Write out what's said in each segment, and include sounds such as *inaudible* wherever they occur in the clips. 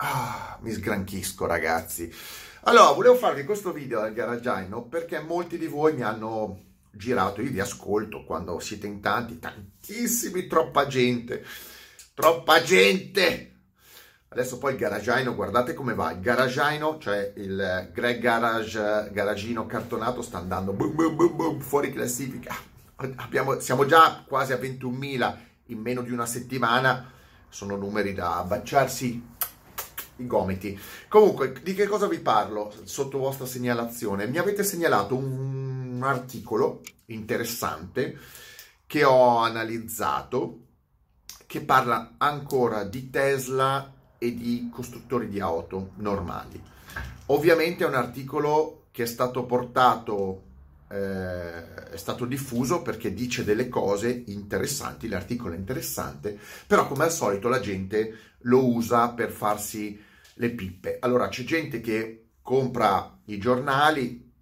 Ah, mi sgranchisco ragazzi. Allora, volevo farvi questo video dal garagiano perché molti di voi mi hanno girato, io vi ascolto quando siete in tanti, tantissimi, troppa gente, troppa gente. Adesso poi il garagiano, guardate come va, il garagiano, cioè il Greg Garage, garagino cartonato sta andando boom, boom, boom, boom, fuori classifica. Abbiamo, siamo già quasi a 21.000 in meno di una settimana, sono numeri da baciarsi i gomiti. Comunque, di che cosa vi parlo sotto vostra segnalazione? Mi avete segnalato un, articolo interessante che ho analizzato che parla ancora di Tesla e di costruttori di auto normali. Ovviamente è un articolo che è stato portato, eh, è stato diffuso perché dice delle cose interessanti, l'articolo è interessante, però come al solito la gente lo usa per farsi le pippe. Allora c'è gente che compra i giornali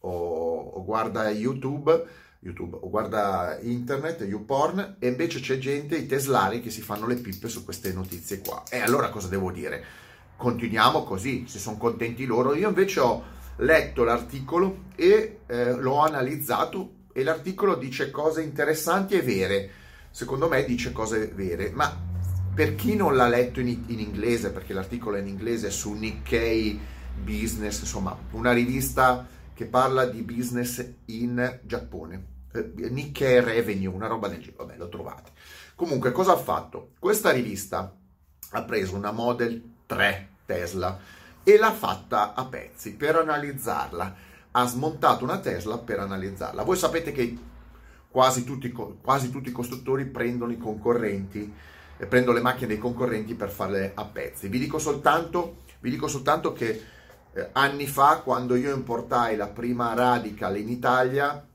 o, o guarda YouTube, YouTube o guarda internet, YouPorn e invece c'è gente, i teslari che si fanno le pippe su queste notizie qua. E allora cosa devo dire? Continuiamo così, se sono contenti loro. Io invece ho letto l'articolo e eh, l'ho analizzato e l'articolo dice cose interessanti e vere. Secondo me dice cose vere, ma per chi non l'ha letto in, in, inglese, perché l'articolo è in inglese su Nikkei Business, insomma, una rivista che parla di business in Giappone. Eh, Nikkei Revenue, una roba del genere, vabbè, lo trovate. Comunque, cosa ha fatto? Questa rivista ha preso una Model 3 Tesla e l'ha fatta a pezzi per analizzarla. Ha smontato una Tesla per analizzarla. Voi sapete che quasi tutti, quasi tutti i costruttori prendono i concorrenti prendo le macchine dei concorrenti per farle a pezzi. Vi dico soltanto, vi dico soltanto che eh, anni fa, quando io importai la prima Radical in Italia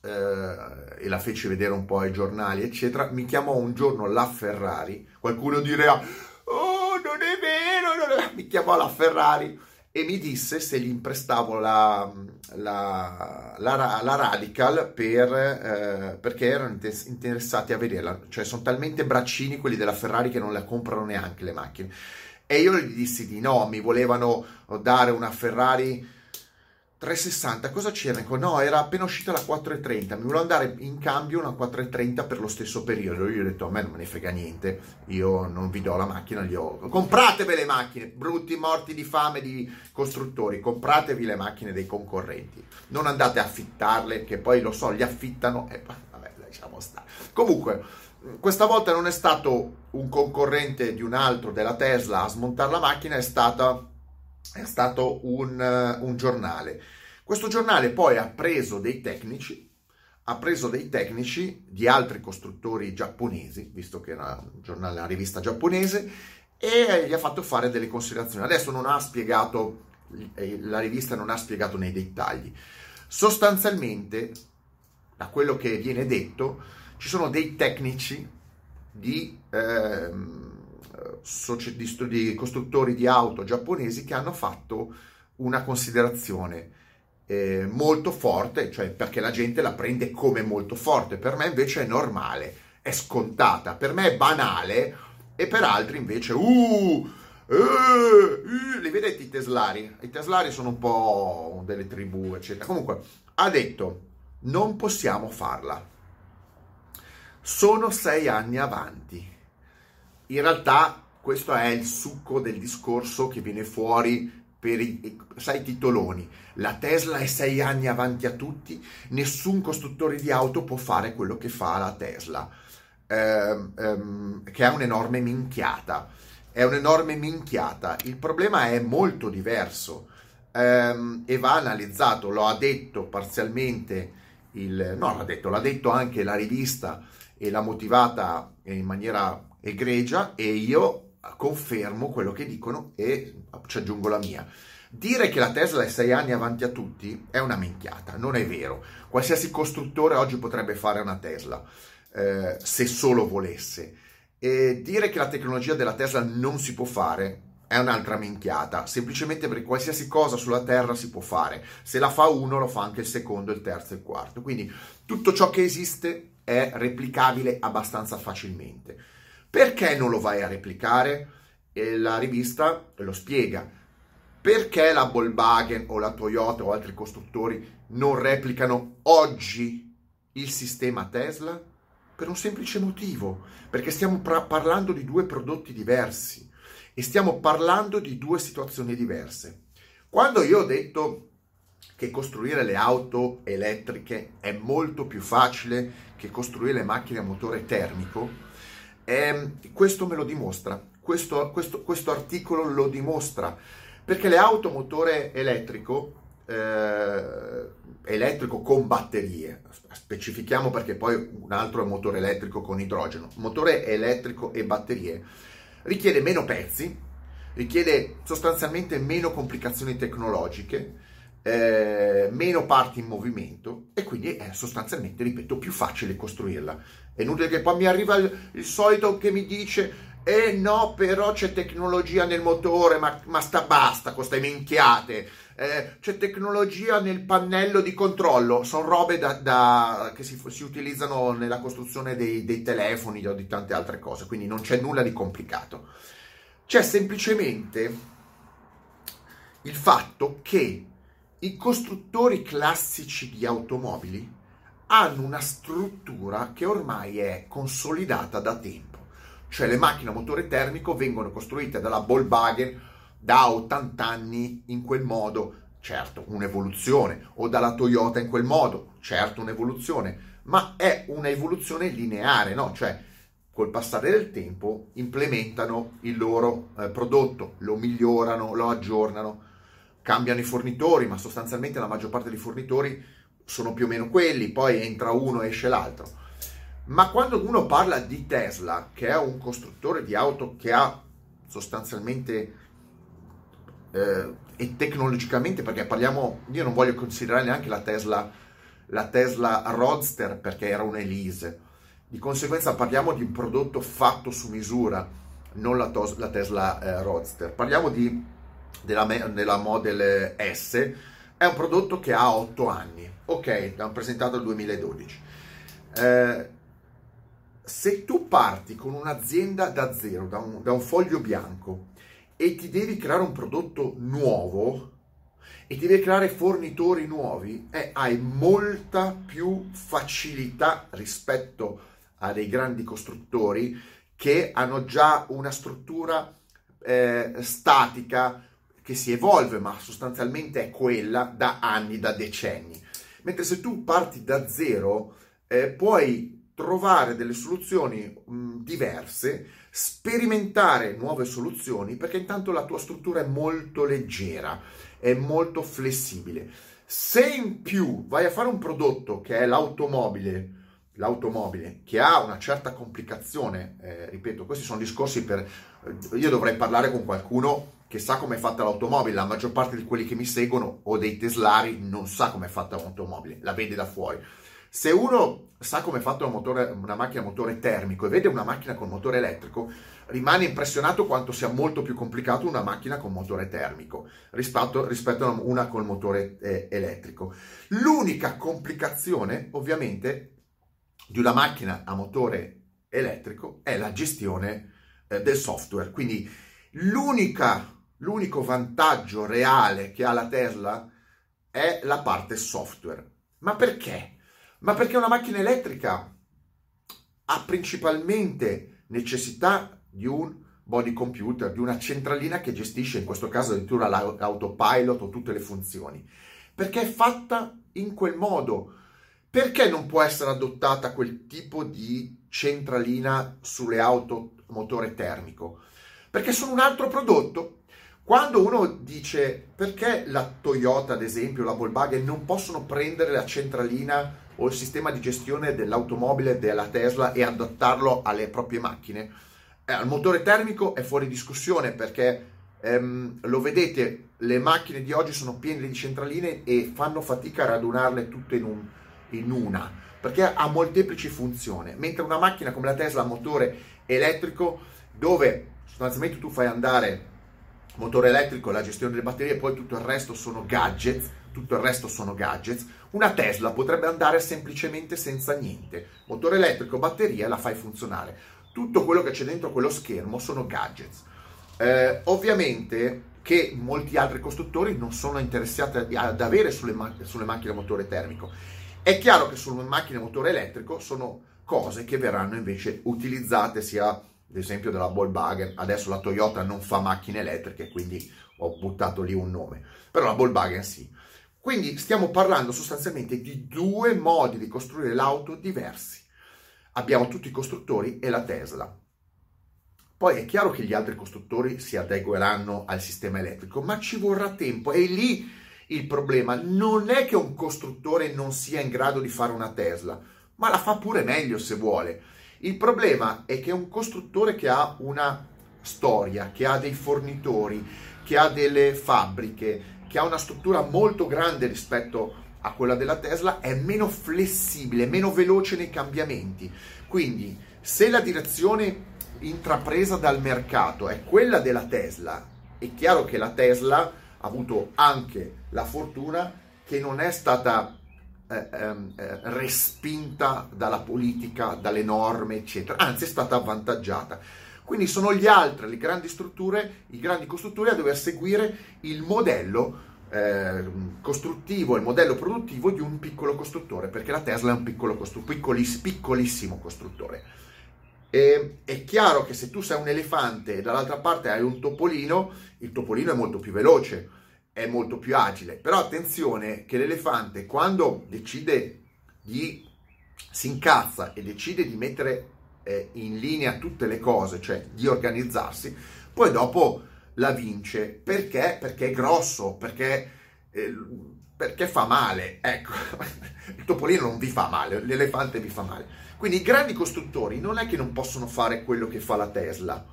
eh, e la feci vedere un po' ai giornali, eccetera, mi chiamò un giorno la Ferrari. Qualcuno dirà, oh, non è vero, non è... mi chiamò la Ferrari e mi disse se gli imprestavo la, la, la, la Radical per, eh, perché erano interessati a vederla, cioè sono talmente braccini quelli della Ferrari che non la comprano neanche le macchine. E io gli dissi di no, mi volevano dare una Ferrari 360, cosa c'era? No, era appena uscita la 430, mi volevo andare in cambio una 430 per lo stesso periodo. Io ho detto, a me non me ne frega niente, io non vi do la macchina, gli ho... Compratevi le macchine, brutti morti di fame di costruttori, compratevi le macchine dei concorrenti. Non andate a affittarle, che poi lo so, li affittano e vabbè, lasciamo stare. Comunque, questa volta non è stato un concorrente di un altro della Tesla a smontare la macchina, è stata è stato un, uh, un giornale. Questo giornale poi ha preso dei tecnici, ha preso dei tecnici di altri costruttori giapponesi, visto che era un giornale, una rivista giapponese, e gli ha fatto fare delle considerazioni. Adesso non ha spiegato, eh, la rivista non ha spiegato nei dettagli. Sostanzialmente, da quello che viene detto, ci sono dei tecnici di... Eh, di, studi, costruttori di auto giapponesi che hanno fatto una considerazione eh, molto forte, cioè perché la gente la prende come molto forte, per me invece è normale, è scontata, per me è banale e per altri invece, uh, eh, uh, li vedete i teslari? I teslari sono un po' delle tribù, eccetera. Comunque, ha detto, non possiamo farla. Sono sei anni avanti. In realtà questo è il succo del discorso che viene fuori per i, sai, titoloni. La Tesla è sei anni avanti a tutti, nessun costruttore di auto può fare quello che fa la Tesla, ehm, ehm, che è un'enorme minchiata. È un'enorme minchiata. Il problema è molto diverso ehm, e va analizzato. Lo ha detto parzialmente il... no, l'ha detto, l'ha detto anche la rivista e l'ha motivata in maniera egregia e io confermo quello che dicono e ci aggiungo la mia. Dire che la Tesla è sei anni avanti a tutti è una minchiata, non è vero. Qualsiasi costruttore oggi potrebbe fare una Tesla, eh, se solo volesse. E dire che la tecnologia della Tesla non si può fare è un'altra minchiata, semplicemente perché qualsiasi cosa sulla Terra si può fare. Se la fa uno, lo fa anche il secondo, il terzo e il quarto. Quindi tutto ciò che esiste è replicabile abbastanza facilmente. Perché non lo vai a replicare? e la rivista lo spiega. Perché la Volkswagen o la Toyota o altri costruttori non replicano oggi il sistema Tesla? Per un semplice motivo, perché stiamo pra- parlando di due prodotti diversi e stiamo parlando di due situazioni diverse. Quando io ho detto che costruire le auto elettriche è molto più facile che costruire le macchine a motore termico, eh, questo me lo dimostra, questo, questo, questo, articolo lo dimostra, perché le auto motore elettrico, eh, elettrico con batterie, specifichiamo perché poi un altro è motore elettrico con idrogeno, motore elettrico e batterie, richiede meno pezzi, richiede sostanzialmente meno complicazioni tecnologiche, eh, meno parti in movimento e quindi è sostanzialmente, ripeto, più facile costruirla. È inutile che poi mi arriva il, il solito che mi dice eh no, però c'è tecnologia nel motore, ma, ma sta basta con queste minchiate. Eh, c'è tecnologia nel pannello di controllo, sono robe da, da, che si, si, utilizzano nella costruzione dei, dei telefoni o di tante altre cose, quindi non c'è nulla di complicato. C'è semplicemente il fatto che i costruttori classici di automobili hanno una struttura che ormai è consolidata da tempo, cioè le macchine a motore termico vengono costruite dalla Volkswagen da 80 anni in quel modo, certo un'evoluzione, o dalla Toyota in quel modo, certo un'evoluzione, ma è un'evoluzione lineare, no? Cioè col passare del tempo implementano il loro eh, prodotto, lo migliorano, lo aggiornano cambiano i fornitori, ma sostanzialmente la maggior parte dei fornitori sono più o meno quelli, poi entra uno e esce l'altro. Ma quando uno parla di Tesla, che è un costruttore di auto che ha sostanzialmente eh, e tecnologicamente, perché parliamo, io non voglio considerare neanche la Tesla, la Tesla Roadster perché era un'Elise, di conseguenza parliamo di un prodotto fatto su misura, non la, tos- la Tesla eh, Roadster, parliamo di della, della Model S è un prodotto che ha 8 anni, ok, l'hanno presentato nel 2012. Eh, se tu parti con un'azienda da zero, da un, da un foglio bianco, e ti devi creare un prodotto nuovo, e ti devi creare fornitori nuovi, eh, hai molta più facilità rispetto a dei grandi costruttori che hanno già una struttura eh, statica, che si evolve, ma sostanzialmente è quella da anni, da decenni. Mentre se tu parti da zero, eh, puoi trovare delle soluzioni mh, diverse, sperimentare nuove soluzioni, perché intanto la tua struttura è molto leggera, è molto flessibile. Se in più vai a fare un prodotto che è l'automobile, l'automobile che ha una certa complicazione, eh, ripeto, questi sono discorsi per... Io dovrei parlare con qualcuno che sa come è fatta l'automobile, la maggior parte di quelli che mi seguono o dei teslari non sa come è fatta l'automobile, la vede da fuori. Se uno sa come è fatta una, una macchina a motore termico e vede una macchina con motore elettrico, rimane impressionato quanto sia molto più complicato una macchina con motore termico rispetto, rispetto a una con motore eh, elettrico. L'unica complicazione, ovviamente, di una macchina a motore elettrico è la gestione eh, del software. Quindi l'unica l'unico vantaggio reale che ha la Tesla è la parte software. Ma perché? Ma perché una macchina elettrica ha principalmente necessità di un body computer, di una centralina che gestisce in questo caso addirittura l'autopilot o tutte le funzioni. Perché è fatta in quel modo. Perché non può essere adottata quel tipo di centralina sulle auto motore termico? Perché sono un altro prodotto quando uno dice perché la Toyota, ad esempio, la Volkswagen non possono prendere la centralina o il sistema di gestione dell'automobile della Tesla e adattarlo alle proprie macchine, eh, il motore termico è fuori discussione perché ehm, lo vedete, le macchine di oggi sono piene di centraline e fanno fatica a radunarle tutte in, un, in una perché ha molteplici funzioni, mentre una macchina come la Tesla a motore elettrico dove sostanzialmente tu fai andare motore elettrico, la gestione delle batterie, poi tutto il resto sono gadgets, tutto il resto sono gadgets, una Tesla potrebbe andare semplicemente senza niente. Motore elettrico, batteria, la fai funzionare. Tutto quello che c'è dentro quello schermo sono gadgets. Eh, ovviamente che molti altri costruttori non sono interessati ad avere sulle, ma- sulle macchine a motore termico. È chiaro che sulle macchine a motore elettrico sono cose che verranno invece utilizzate sia ad esempio dalla Volkswagen, adesso la Toyota non fa macchine elettriche, quindi ho buttato lì un nome, però la Volkswagen sì. Quindi stiamo parlando sostanzialmente di due modi di costruire l'auto diversi. Abbiamo tutti i costruttori e la Tesla. Poi è chiaro che gli altri costruttori si adegueranno al sistema elettrico, ma ci vorrà tempo. E lì il problema non è che un costruttore non sia in grado di fare una Tesla, ma la fa pure meglio se vuole. Il problema è che un costruttore che ha una storia, che ha dei fornitori, che ha delle fabbriche, che ha una struttura molto grande rispetto a quella della Tesla, è meno flessibile, meno veloce nei cambiamenti. Quindi, se la direzione intrapresa dal mercato è quella della Tesla, è chiaro che la Tesla ha avuto anche la fortuna che non è stata eh, ehm, eh, respinta dalla politica, dalle norme, eccetera, anzi è stata avvantaggiata. Quindi sono gli altri, le grandi strutture, i grandi costruttori a dover seguire il modello eh, costruttivo, il modello produttivo di un piccolo costruttore, perché la Tesla è un piccolo costru- piccoliss- piccolissimo costruttore. E, è chiaro che se tu sei un elefante e dall'altra parte hai un topolino, il topolino è molto più veloce, è molto più agile. Però attenzione che l'elefante quando decide di si incazza e decide di mettere eh, in linea tutte le cose, cioè di organizzarsi, poi dopo la vince perché? Perché è grosso, perché, eh, perché fa male. Ecco, *laughs* il topolino non vi fa male, l'elefante vi fa male. Quindi i grandi costruttori non è che non possono fare quello che fa la Tesla.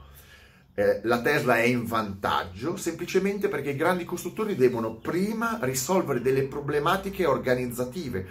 Eh, la Tesla è in vantaggio semplicemente perché i grandi costruttori devono prima risolvere delle problematiche organizzative.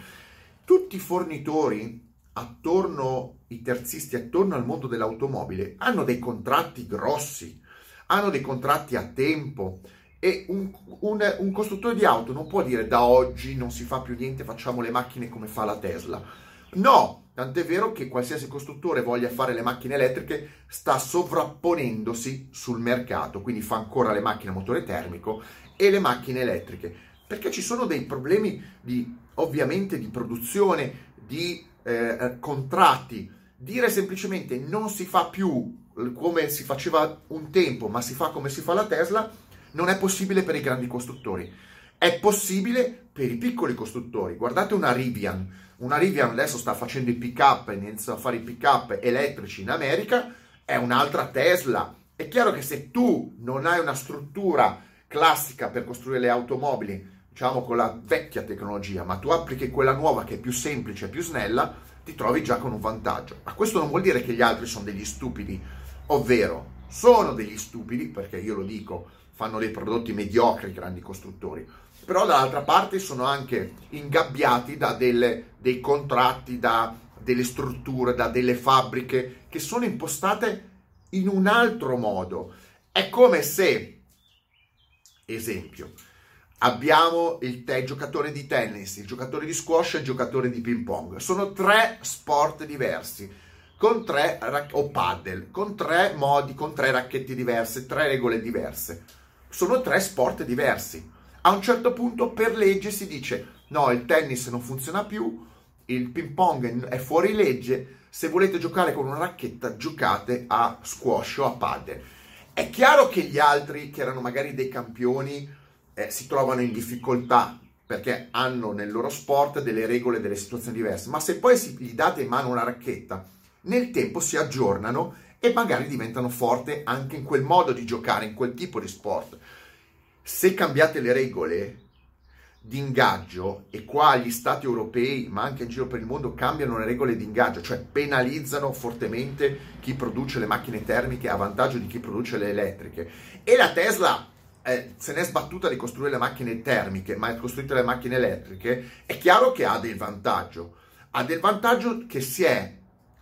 Tutti i fornitori attorno, i terzisti attorno al mondo dell'automobile hanno dei contratti grossi, hanno dei contratti a tempo e un, un, un costruttore di auto non può dire da oggi non si fa più niente, facciamo le macchine come fa la Tesla. No, Tant'è vero che qualsiasi costruttore voglia fare le macchine elettriche sta sovrapponendosi sul mercato, quindi fa ancora le macchine a motore termico e le macchine elettriche, perché ci sono dei problemi di, ovviamente di produzione, di eh, contratti. Dire semplicemente non si fa più come si faceva un tempo, ma si fa come si fa la Tesla, non è possibile per i grandi costruttori. È possibile per i piccoli costruttori. Guardate una Rivian una Rivian adesso sta facendo i pick up, inizia a fare i pick up elettrici in America, è un'altra Tesla. È chiaro che se tu non hai una struttura classica per costruire le automobili, diciamo con la vecchia tecnologia, ma tu applichi quella nuova che è più semplice, più snella, ti trovi già con un vantaggio. Ma questo non vuol dire che gli altri sono degli stupidi, ovvero sono degli stupidi, perché io lo dico, fanno dei prodotti mediocri i grandi costruttori, però dall'altra parte sono anche ingabbiati da delle, dei contratti, da delle strutture, da delle fabbriche che sono impostate in un altro modo. È come se, esempio, abbiamo il te, giocatore di tennis, il giocatore di squash e il giocatore di ping pong. Sono tre sport diversi, con tre, o paddle, con tre modi, con tre racchetti diverse, tre regole diverse. Sono tre sport diversi a un certo punto per legge si dice no, il tennis non funziona più, il ping pong è fuori legge, se volete giocare con una racchetta giocate a squash o a padel. È chiaro che gli altri, che erano magari dei campioni, eh, si trovano in difficoltà perché hanno nel loro sport delle regole, delle situazioni diverse, ma se poi si, gli date in mano una racchetta, nel tempo si aggiornano e magari diventano forti anche in quel modo di giocare, in quel tipo di sport se cambiate le regole di ingaggio e qua gli stati europei, ma anche in giro per il mondo, cambiano le regole di ingaggio, cioè penalizzano fortemente chi produce le macchine termiche a vantaggio di chi produce le elettriche. E la Tesla eh, se n'è sbattuta di costruire le macchine termiche, ma ha costruito le macchine elettriche, è chiaro che ha del vantaggio. Ha del vantaggio che si è,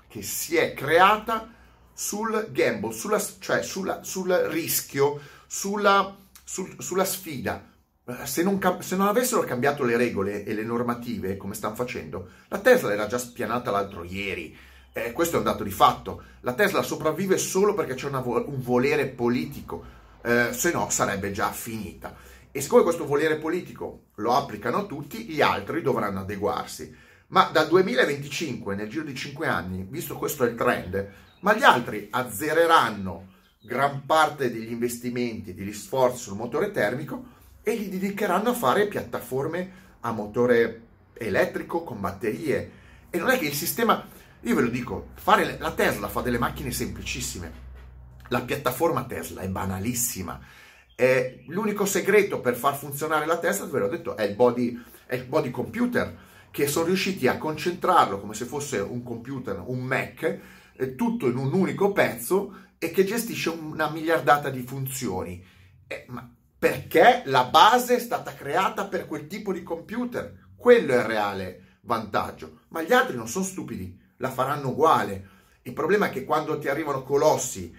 che si è creata sul gamble, sulla, cioè sulla, sul rischio, sulla sul, sulla sfida. Eh, se non, se non, avessero cambiato le regole e le normative come stanno facendo, la Tesla era già spianata l'altro ieri. Eh, questo è un dato di fatto. La Tesla sopravvive solo perché c'è vo- un volere politico, eh, se no sarebbe già finita. E siccome questo volere politico lo applicano tutti, gli altri dovranno adeguarsi. Ma dal 2025, nel giro di 5 anni, visto questo è il trend, ma gli altri azzereranno gran parte degli investimenti, degli sforzi sul motore termico e li dedicheranno a fare piattaforme a motore elettrico con batterie. E non è che il sistema, io ve lo dico, fare, la Tesla fa delle macchine semplicissime. La piattaforma Tesla è banalissima. È l'unico segreto per far funzionare la Tesla, ve l'ho detto, è il body, è il body computer, che sono riusciti a concentrarlo come se fosse un computer, un Mac, eh, tutto in un unico pezzo e che gestisce una miliardata di funzioni. Eh, ma perché la base è stata creata per quel tipo di computer. Quello è il reale vantaggio. Ma gli altri non sono stupidi, la faranno uguale. Il problema è che quando ti arrivano colossi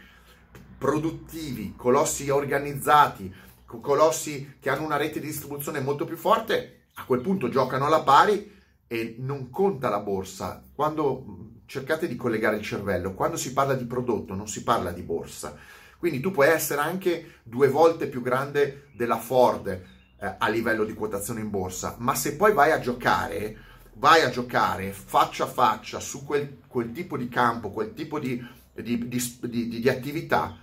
produttivi, colossi organizzati, colossi che hanno una rete di distribuzione molto più forte, a quel punto giocano alla pari e non conta la borsa. Quando cercate di collegare il cervello, quando si parla di prodotto non si parla di borsa. Quindi tu puoi essere anche due volte più grande della Ford eh, a livello di quotazione in borsa, ma se poi vai a giocare, vai a giocare faccia a faccia su quel, quel tipo di campo, quel tipo di, di, di, di attività,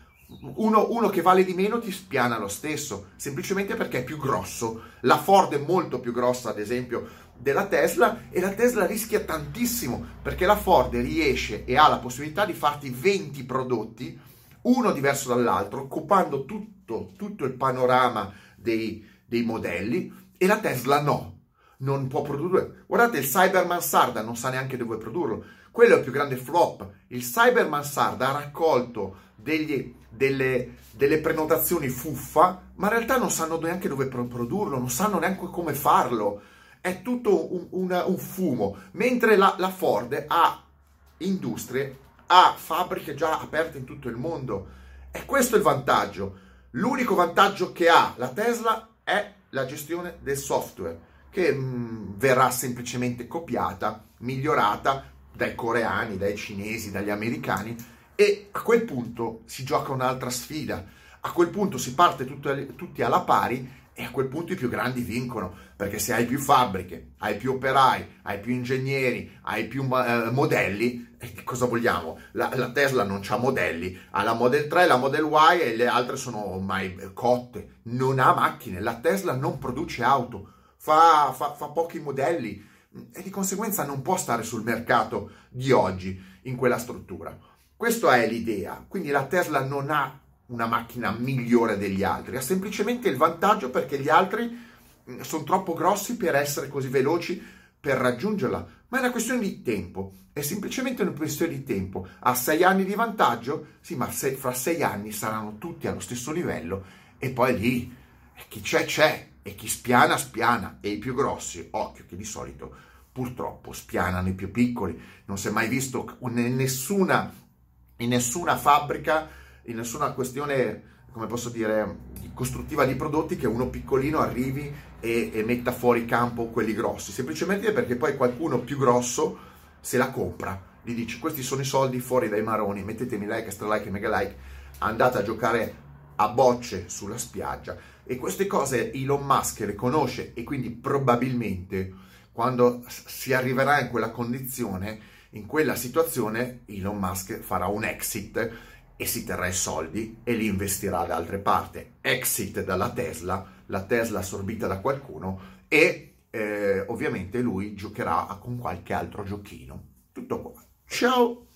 uno, uno, che vale di meno ti spiana lo stesso, semplicemente perché è più grosso. La Ford è molto più grossa, ad esempio, della Tesla e la Tesla rischia tantissimo perché la Ford riesce e ha la possibilità di farti 20 prodotti, uno diverso dall'altro, occupando tutto, tutto il panorama dei, dei modelli e la Tesla no, non può produrre. Guardate, il Cyberman Sarda non sa neanche dove produrlo. Quello è il più grande flop. Il Cyberman Sarda ha raccolto degli, delle, delle, prenotazioni fuffa, ma in realtà non sanno neanche dove produrlo, non sanno neanche come farlo è tutto un, una, un fumo, mentre la, la Ford ha industrie, ha fabbriche già aperte in tutto il mondo. E questo è il vantaggio. L'unico vantaggio che ha la Tesla è la gestione del software, che mh, mm, verrà semplicemente copiata, migliorata dai coreani, dai cinesi, dagli americani e a quel punto si gioca un'altra sfida. A quel punto si parte tutto, tutti alla pari e a quel punto i più grandi vincono, perché se hai più fabbriche, hai più operai, hai più ingegneri, hai più uh, modelli, eh, cosa vogliamo? La, la, Tesla non ha modelli, ha la Model 3, la Model Y e le altre sono ormai cotte, non ha macchine, la Tesla non produce auto, fa, fa, fa pochi modelli e di conseguenza non può stare sul mercato di oggi in quella struttura. Questa è l'idea, quindi la Tesla non ha una macchina migliore degli altri, ha semplicemente il vantaggio perché gli altri mm, sono troppo grossi per essere così veloci per raggiungerla, ma è una questione di tempo, è semplicemente una questione di tempo. Ha sei anni di vantaggio? Sì, ma se, fra sei anni saranno tutti allo stesso livello. E poi lì chi c'è c'è. E chi spiana spiana. E i più grossi, occhio che di solito purtroppo spianano i più piccoli, non si è mai visto in nessuna, in nessuna fabbrica in nessuna questione, come posso dire, costruttiva di prodotti che uno piccolino arrivi e, e metta fuori campo quelli grossi, semplicemente perché poi qualcuno più grosso se la compra, gli dice questi sono i soldi fuori dai maroni, mettetemi like, extra like e mega like, andate a giocare a bocce sulla spiaggia. E queste cose Elon Musk le conosce e quindi probabilmente quando si arriverà in quella condizione, in quella situazione, Elon Musk farà un exit e si terrà i soldi e li investirà da altre parti. Exit dalla Tesla, la Tesla assorbita da qualcuno e eh, ovviamente lui giocherà con qualche altro giochino. Tutto qua. Ciao!